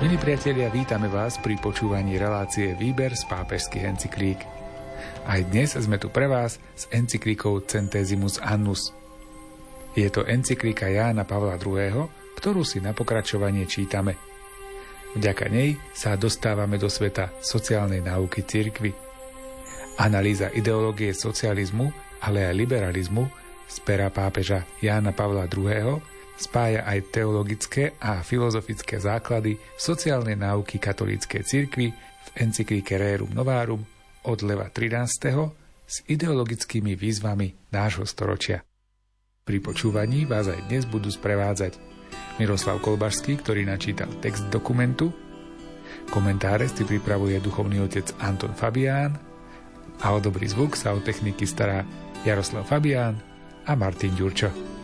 Milí priatelia, vítame vás pri počúvaní relácie Výber z pápežských encyklík. Aj dnes sme tu pre vás s encyklíkou Centesimus Annus. Je to encyklíka Jána Pavla II., ktorú si na pokračovanie čítame. Vďaka nej sa dostávame do sveta sociálnej náuky cirkvy. Analýza ideológie socializmu, ale aj liberalizmu z pera pápeža Jána Pavla II spája aj teologické a filozofické základy sociálnej náuky katolíckej cirkvi v encyklíke Rerum Novarum od Leva 13. s ideologickými výzvami nášho storočia. Pri počúvaní vás aj dnes budú sprevádzať Miroslav Kolbašský, ktorý načítal text dokumentu, komentáre si pripravuje duchovný otec Anton Fabián a o dobrý zvuk sa o techniky stará Jaroslav Fabián a Martin Ďurčo.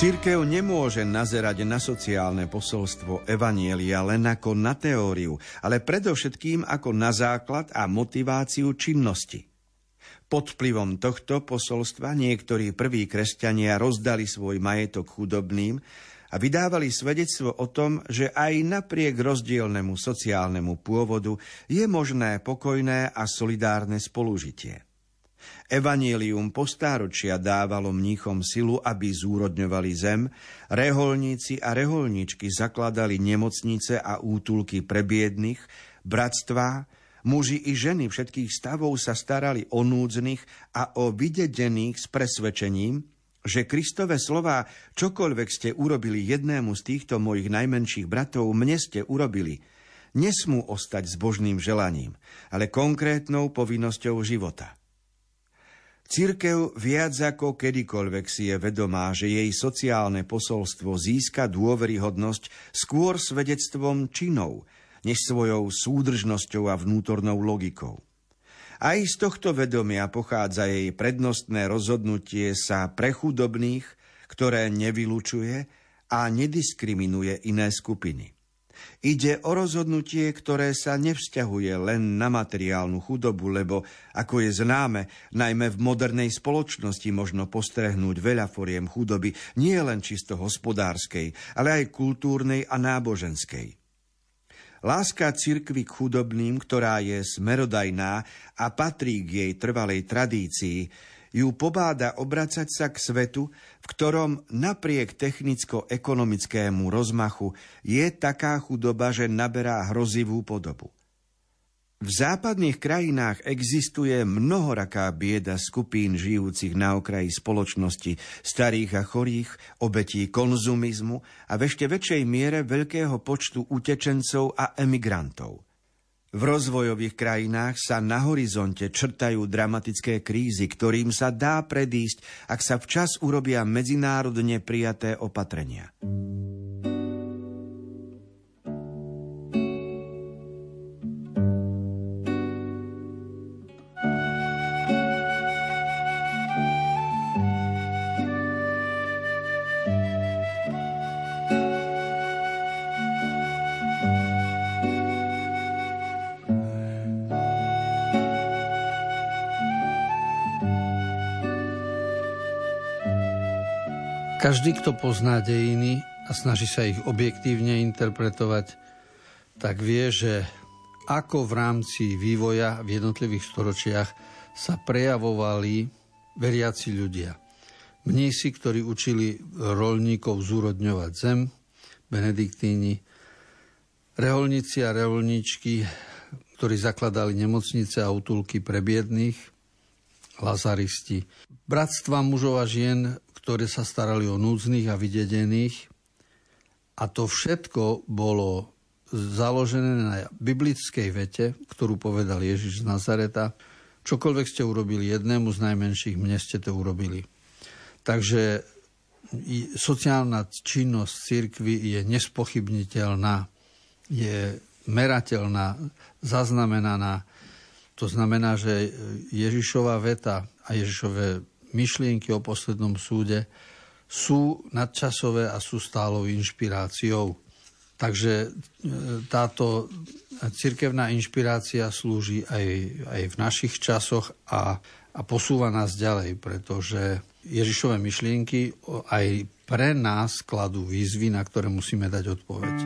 Církev nemôže nazerať na sociálne posolstvo Evanielia len ako na teóriu, ale predovšetkým ako na základ a motiváciu činnosti. Pod vplyvom tohto posolstva niektorí prví kresťania rozdali svoj majetok chudobným a vydávali svedectvo o tom, že aj napriek rozdielnemu sociálnemu pôvodu je možné pokojné a solidárne spolužitie. Evangelium postáročia dávalo mníchom silu, aby zúrodňovali zem, reholníci a reholničky zakladali nemocnice a útulky pre biedných, bratstvá, muži i ženy všetkých stavov sa starali o núdznych a o vydedených s presvedčením, že Kristové slová, čokoľvek ste urobili jednému z týchto mojich najmenších bratov, mne ste urobili, nesmú ostať s božným želaním, ale konkrétnou povinnosťou života – Církev viac ako kedykoľvek si je vedomá, že jej sociálne posolstvo získa dôveryhodnosť skôr svedectvom činov, než svojou súdržnosťou a vnútornou logikou. Aj z tohto vedomia pochádza jej prednostné rozhodnutie sa pre chudobných, ktoré nevylučuje a nediskriminuje iné skupiny. Ide o rozhodnutie, ktoré sa nevzťahuje len na materiálnu chudobu, lebo, ako je známe, najmä v modernej spoločnosti možno postrehnúť veľa foriem chudoby, nie len čisto hospodárskej, ale aj kultúrnej a náboženskej. Láska cirkvy k chudobným, ktorá je smerodajná a patrí k jej trvalej tradícii, ju pobáda obracať sa k svetu, v ktorom napriek technicko-ekonomickému rozmachu je taká chudoba, že naberá hrozivú podobu. V západných krajinách existuje mnohoraká bieda skupín žijúcich na okraji spoločnosti, starých a chorých, obetí konzumizmu a v ešte väčšej miere veľkého počtu utečencov a emigrantov – v rozvojových krajinách sa na horizonte črtajú dramatické krízy, ktorým sa dá predísť, ak sa včas urobia medzinárodne prijaté opatrenia. Každý, kto pozná dejiny a snaží sa ich objektívne interpretovať, tak vie, že ako v rámci vývoja v jednotlivých storočiach sa prejavovali veriaci ľudia. Mnísi, ktorí učili rolníkov zúrodňovať zem, benediktíni, reholníci a reholníčky, ktorí zakladali nemocnice a útulky pre biedných, lazaristi, bratstva mužov a žien, ktoré sa starali o núdznych a vydedených A to všetko bolo založené na biblickej vete, ktorú povedal Ježiš z Nazareta. Čokoľvek ste urobili jednému z najmenších, mne ste to urobili. Takže sociálna činnosť cirkvy je nespochybniteľná, je merateľná, zaznamenaná. To znamená, že Ježišova veta a Ježišové myšlienky o poslednom súde sú nadčasové a sú stálou inšpiráciou. Takže e, táto cirkevná inšpirácia slúži aj, aj v našich časoch a, a posúva nás ďalej, pretože Ježišové myšlienky aj pre nás kladú výzvy, na ktoré musíme dať odpoveď.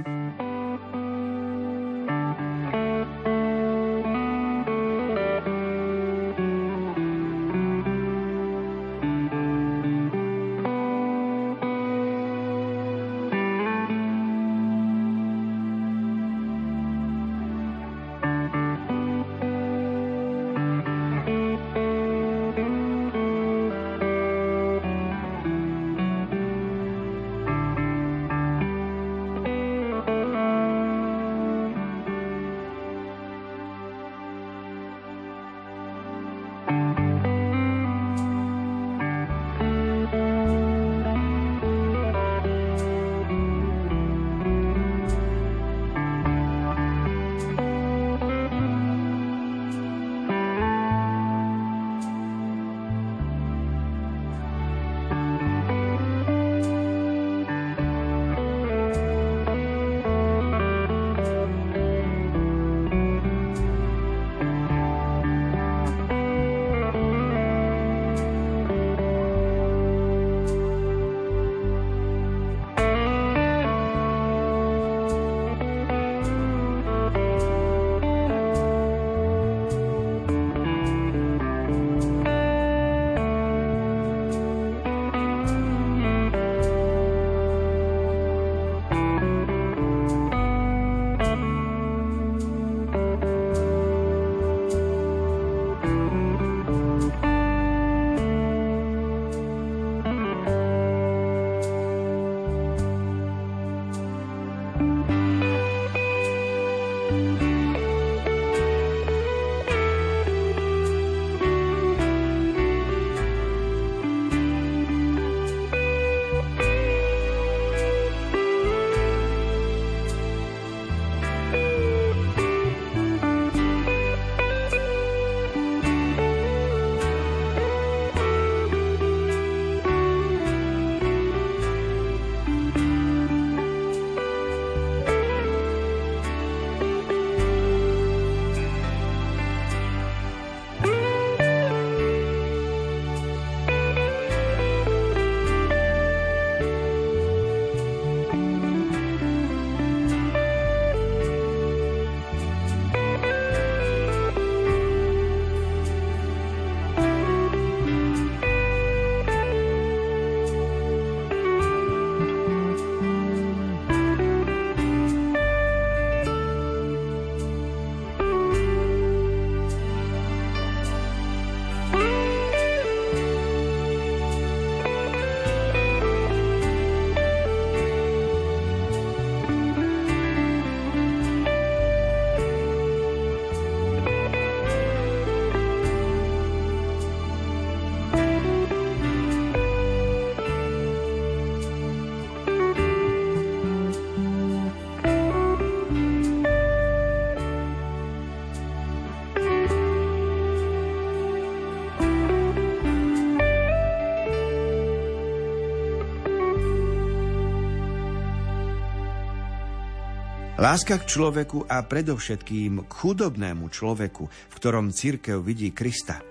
Láska k človeku a predovšetkým k chudobnému človeku, v ktorom církev vidí Krista,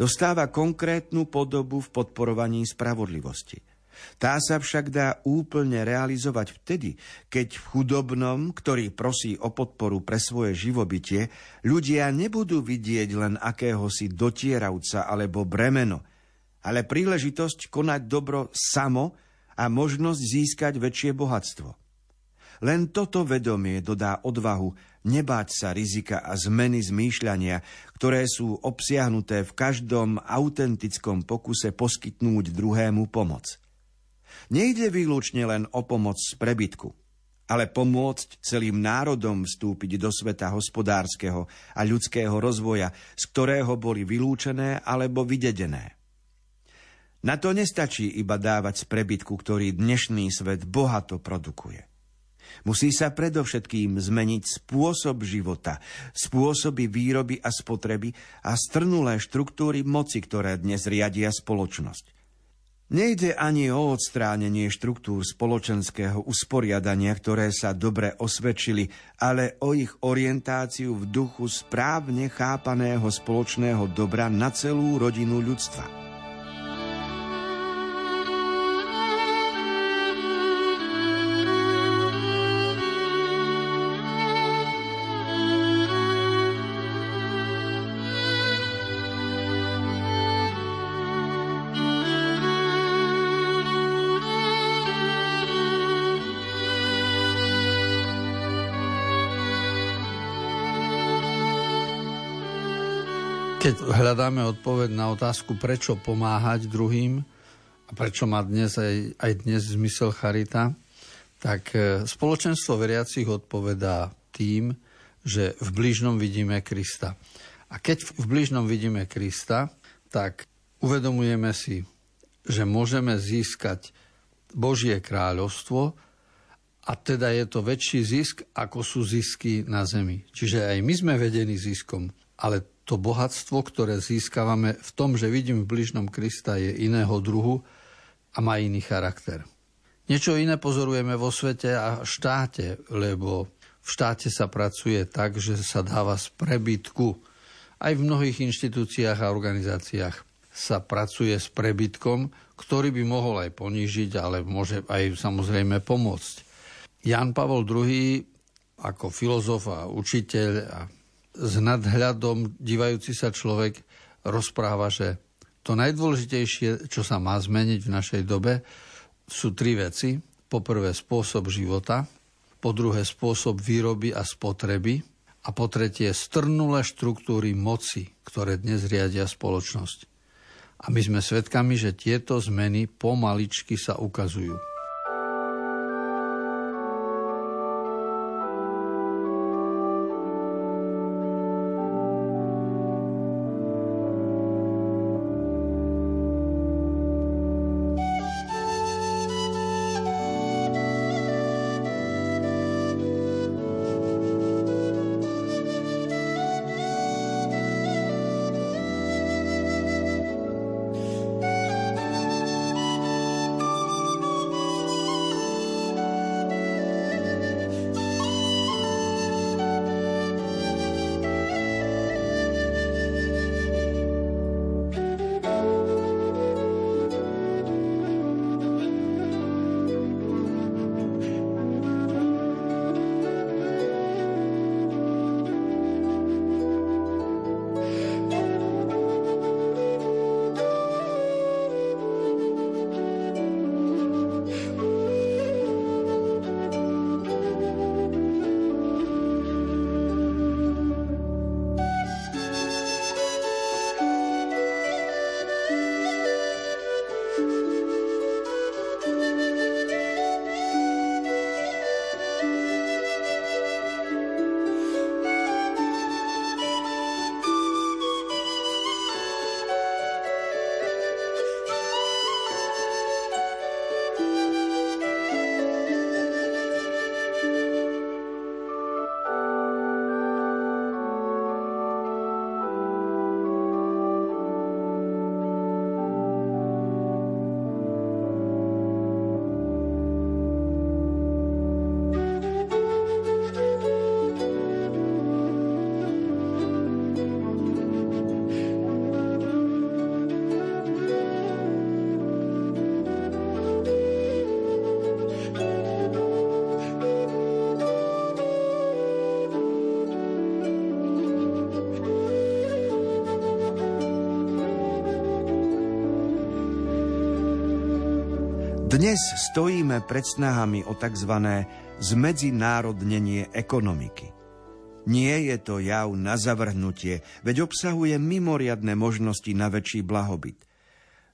dostáva konkrétnu podobu v podporovaní spravodlivosti. Tá sa však dá úplne realizovať vtedy, keď v chudobnom, ktorý prosí o podporu pre svoje živobytie, ľudia nebudú vidieť len akéhosi dotieravca alebo bremeno, ale príležitosť konať dobro samo a možnosť získať väčšie bohatstvo. Len toto vedomie dodá odvahu nebáť sa rizika a zmeny zmýšľania, ktoré sú obsiahnuté v každom autentickom pokuse poskytnúť druhému pomoc. Nejde výlučne len o pomoc z prebytku, ale pomôcť celým národom vstúpiť do sveta hospodárskeho a ľudského rozvoja, z ktorého boli vylúčené alebo vydedené. Na to nestačí iba dávať z prebytku, ktorý dnešný svet bohato produkuje. Musí sa predovšetkým zmeniť spôsob života, spôsoby výroby a spotreby a strnulé štruktúry moci, ktoré dnes riadia spoločnosť. Nejde ani o odstránenie štruktúr spoločenského usporiadania, ktoré sa dobre osvedčili, ale o ich orientáciu v duchu správne chápaného spoločného dobra na celú rodinu ľudstva. Keď hľadáme odpoveď na otázku, prečo pomáhať druhým a prečo má dnes aj, aj dnes zmysel charita, tak e, spoločenstvo veriacich odpovedá tým, že v blížnom vidíme Krista. A keď v blížnom vidíme Krista, tak uvedomujeme si, že môžeme získať Božie kráľovstvo a teda je to väčší zisk, ako sú zisky na zemi. Čiže aj my sme vedení ziskom, ale to bohatstvo, ktoré získavame v tom, že vidím v bližnom Krista, je iného druhu a má iný charakter. Niečo iné pozorujeme vo svete a štáte, lebo v štáte sa pracuje tak, že sa dáva z prebytku. Aj v mnohých inštitúciách a organizáciách sa pracuje s prebytkom, ktorý by mohol aj ponížiť, ale môže aj samozrejme pomôcť. Jan Pavol II ako filozof a učiteľ a s nadhľadom divajúci sa človek rozpráva, že to najdôležitejšie, čo sa má zmeniť v našej dobe, sú tri veci. Po prvé spôsob života, po druhé spôsob výroby a spotreby a po tretie strnulé štruktúry moci, ktoré dnes riadia spoločnosť. A my sme svedkami, že tieto zmeny pomaličky sa ukazujú. Dnes stojíme pred snahami o tzv. zmedzinárodnenie ekonomiky. Nie je to jav na zavrhnutie, veď obsahuje mimoriadne možnosti na väčší blahobyt.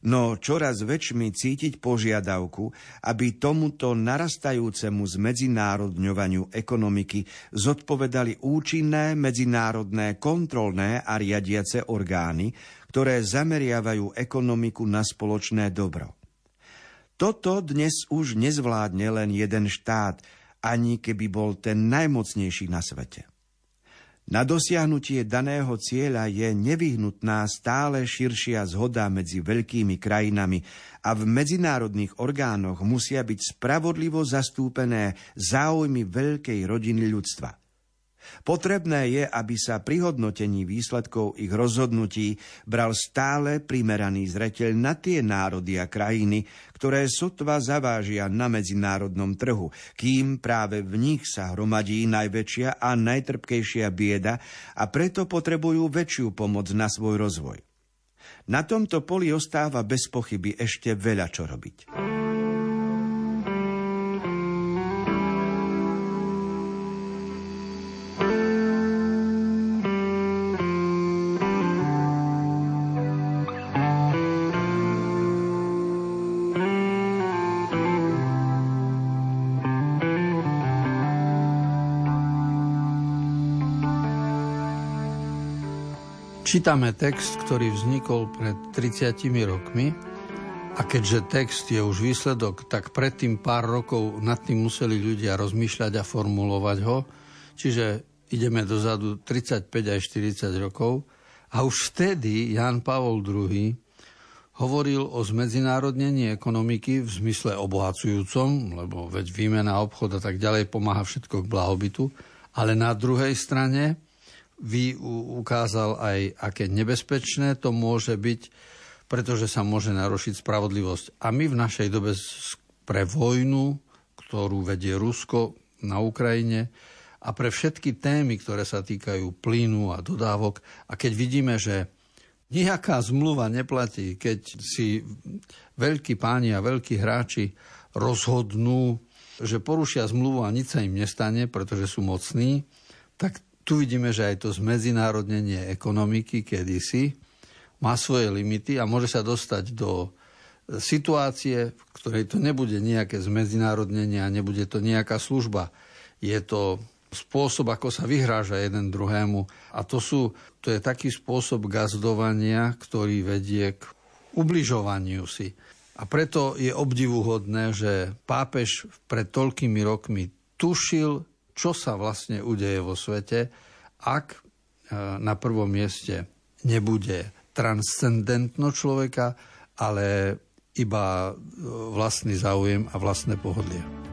no čoraz väčšmi cítiť požiadavku, aby tomuto narastajúcemu zmedzinárodňovaniu ekonomiky zodpovedali účinné medzinárodné kontrolné a riadiace orgány, ktoré zameriavajú ekonomiku na spoločné dobro. Toto dnes už nezvládne len jeden štát, ani keby bol ten najmocnejší na svete. Na dosiahnutie daného cieľa je nevyhnutná stále širšia zhoda medzi veľkými krajinami a v medzinárodných orgánoch musia byť spravodlivo zastúpené záujmy veľkej rodiny ľudstva – Potrebné je, aby sa pri hodnotení výsledkov ich rozhodnutí bral stále primeraný zreteľ na tie národy a krajiny, ktoré sotva zavážia na medzinárodnom trhu, kým práve v nich sa hromadí najväčšia a najtrpkejšia bieda a preto potrebujú väčšiu pomoc na svoj rozvoj. Na tomto poli ostáva bez pochyby ešte veľa čo robiť. Čítame text, ktorý vznikol pred 30 rokmi a keďže text je už výsledok, tak predtým pár rokov nad tým museli ľudia rozmýšľať a formulovať ho. Čiže ideme dozadu 35 aj 40 rokov. A už vtedy Jan Pavol II hovoril o zmedzinárodnení ekonomiky v zmysle obohacujúcom, lebo veď výmena, obchod a tak ďalej pomáha všetko k blahobytu, ale na druhej strane vy ukázal aj, aké nebezpečné to môže byť, pretože sa môže narušiť spravodlivosť. A my v našej dobe pre vojnu, ktorú vedie Rusko na Ukrajine, a pre všetky témy, ktoré sa týkajú plynu a dodávok, a keď vidíme, že nejaká zmluva neplatí, keď si veľkí páni a veľkí hráči rozhodnú, že porušia zmluvu a nič sa im nestane, pretože sú mocní, tak tu vidíme, že aj to zmedzinárodnenie ekonomiky kedysi má svoje limity a môže sa dostať do situácie, v ktorej to nebude nejaké zmedzinárodnenie a nebude to nejaká služba. Je to spôsob, ako sa vyhráža jeden druhému. A to, sú, to je taký spôsob gazdovania, ktorý vedie k ubližovaniu si. A preto je obdivuhodné, že pápež pred toľkými rokmi tušil, čo sa vlastne udeje vo svete, ak e, na prvom mieste nebude transcendentno človeka, ale iba e, vlastný záujem a vlastné pohodlie.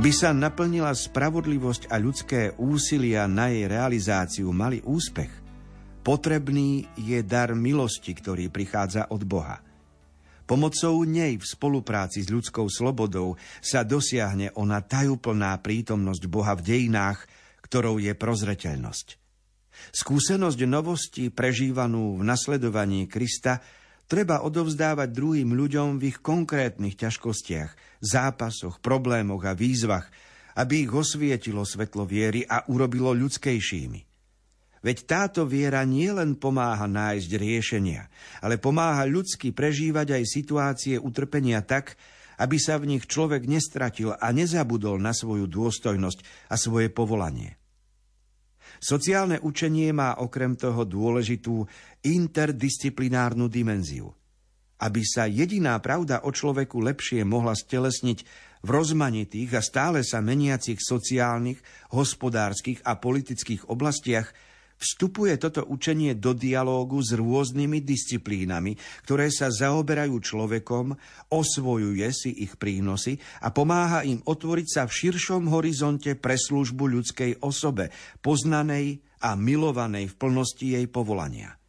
Aby sa naplnila spravodlivosť a ľudské úsilia na jej realizáciu mali úspech, potrebný je dar milosti, ktorý prichádza od Boha. Pomocou nej v spolupráci s ľudskou slobodou sa dosiahne ona tajúplná prítomnosť Boha v dejinách, ktorou je prozreteľnosť. Skúsenosť novosti prežívanú v nasledovaní Krista treba odovzdávať druhým ľuďom v ich konkrétnych ťažkostiach, zápasoch, problémoch a výzvach, aby ich osvietilo svetlo viery a urobilo ľudskejšími. Veď táto viera nielen pomáha nájsť riešenia, ale pomáha ľudsky prežívať aj situácie utrpenia tak, aby sa v nich človek nestratil a nezabudol na svoju dôstojnosť a svoje povolanie. Sociálne učenie má okrem toho dôležitú interdisciplinárnu dimenziu. Aby sa jediná pravda o človeku lepšie mohla stelesniť v rozmanitých a stále sa meniacich sociálnych, hospodárskych a politických oblastiach – Vstupuje toto učenie do dialógu s rôznymi disciplínami, ktoré sa zaoberajú človekom, osvojuje si ich prínosy a pomáha im otvoriť sa v širšom horizonte pre službu ľudskej osobe, poznanej a milovanej v plnosti jej povolania.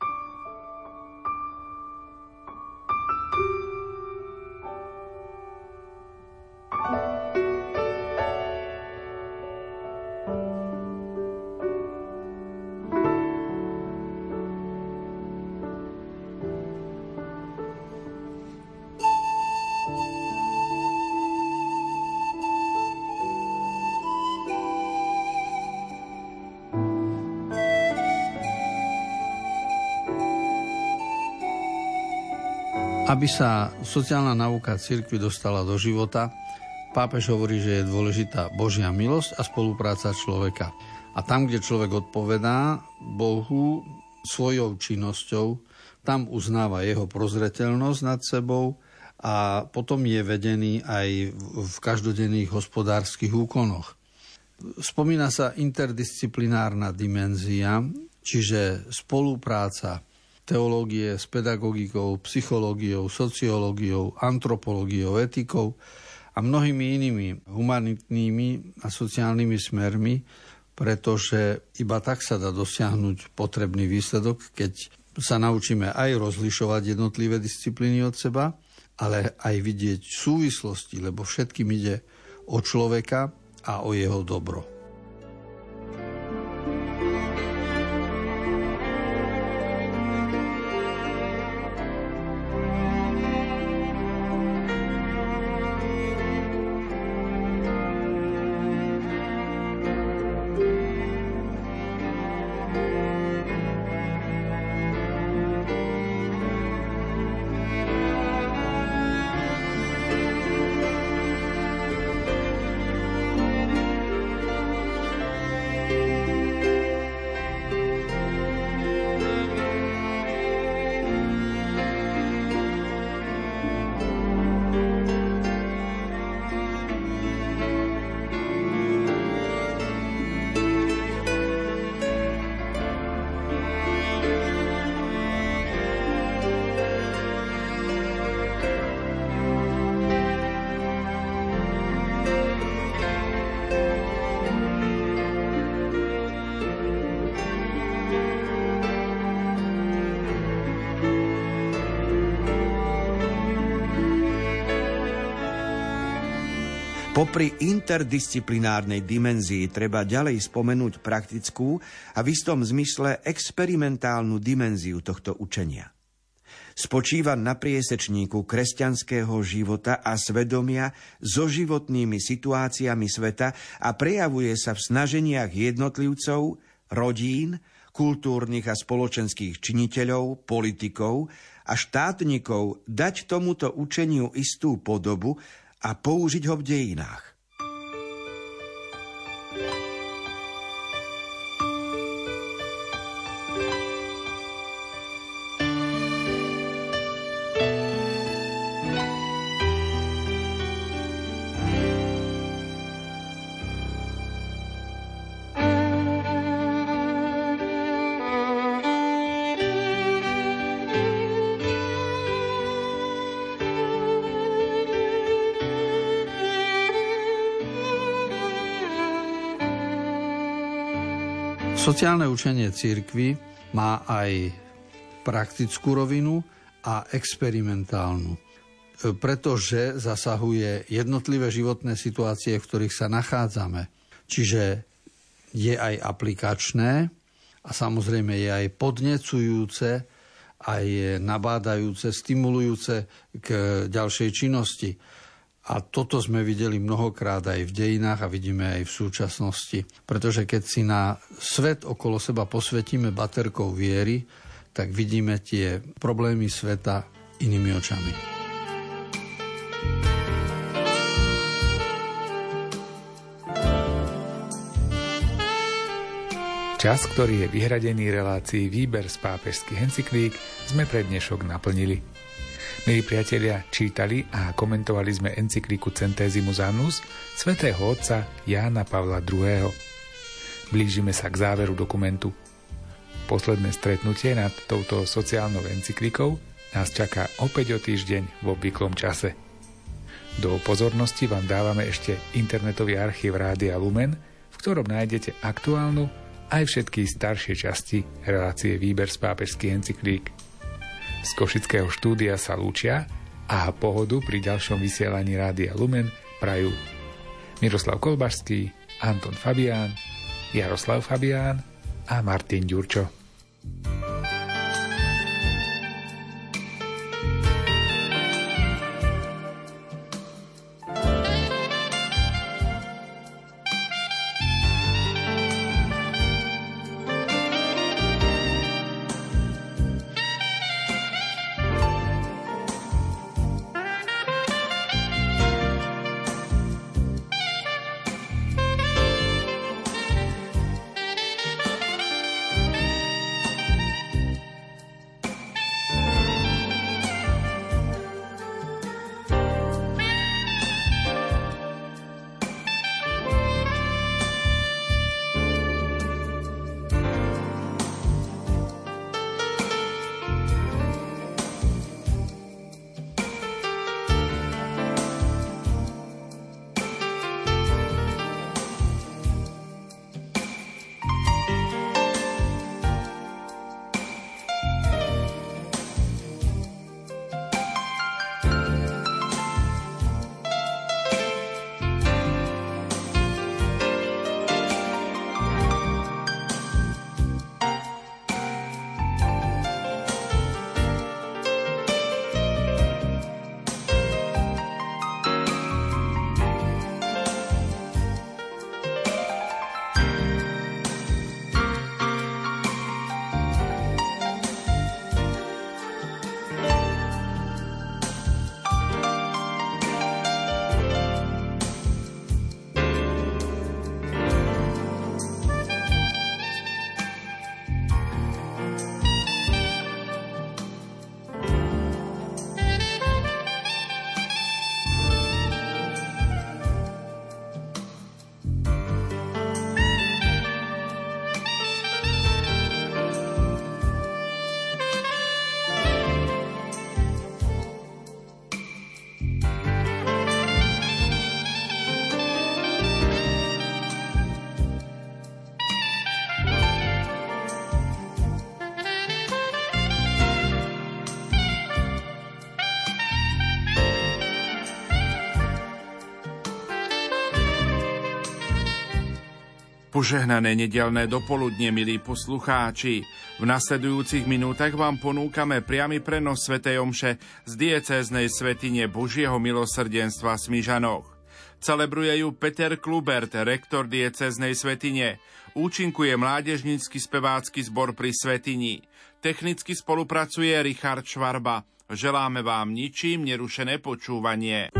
Aby sa sociálna nauka cirkvi dostala do života, pápež hovorí, že je dôležitá Božia milosť a spolupráca človeka. A tam, kde človek odpovedá Bohu svojou činnosťou, tam uznáva jeho prozreteľnosť nad sebou a potom je vedený aj v každodenných hospodárskych úkonoch. Spomína sa interdisciplinárna dimenzia, čiže spolupráca teológie s pedagogikou, psychológiou, sociológiou, antropológiou, etikou a mnohými inými humanitnými a sociálnymi smermi, pretože iba tak sa dá dosiahnuť potrebný výsledok, keď sa naučíme aj rozlišovať jednotlivé disciplíny od seba, ale aj vidieť súvislosti, lebo všetkým ide o človeka a o jeho dobro. Popri interdisciplinárnej dimenzii treba ďalej spomenúť praktickú a v istom zmysle experimentálnu dimenziu tohto učenia. Spočíva na priesečníku kresťanského života a svedomia so životnými situáciami sveta a prejavuje sa v snaženiach jednotlivcov, rodín, kultúrnych a spoločenských činiteľov, politikov a štátnikov dať tomuto učeniu istú podobu a použiť ho v dejinách. Sociálne učenie církvy má aj praktickú rovinu a experimentálnu, pretože zasahuje jednotlivé životné situácie, v ktorých sa nachádzame. Čiže je aj aplikačné a samozrejme je aj podnecujúce, aj nabádajúce, stimulujúce k ďalšej činnosti. A toto sme videli mnohokrát aj v dejinách a vidíme aj v súčasnosti. Pretože keď si na svet okolo seba posvetíme baterkou viery, tak vidíme tie problémy sveta inými očami. Čas, ktorý je vyhradený relácii Výber z pápežských encyklík, sme pre dnešok naplnili. Milí priatelia, čítali a komentovali sme encykliku Centesimus Annus svätého otca Jána Pavla II. Blížime sa k záveru dokumentu. Posledné stretnutie nad touto sociálnou encyklikou nás čaká opäť o týždeň v obvyklom čase. Do pozornosti vám dávame ešte internetový archív Rádia Lumen, v ktorom nájdete aktuálnu aj všetky staršie časti relácie Výber z pápežských encyklík. Z Košického štúdia sa lúčia a pohodu pri ďalšom vysielaní Rádia Lumen prajú Miroslav Kolbašský, Anton Fabián, Jaroslav Fabián a Martin Ďurčo. Požehnané nedelné dopoludne, milí poslucháči. V nasledujúcich minútach vám ponúkame priamy prenos Sv. Omše z diecéznej svetine Božieho milosrdenstva Smižanoch. Celebruje ju Peter Klubert, rektor diecéznej svetine. Účinkuje mládežnícky spevácky zbor pri svetini. Technicky spolupracuje Richard Švarba. Želáme vám ničím nerušené počúvanie.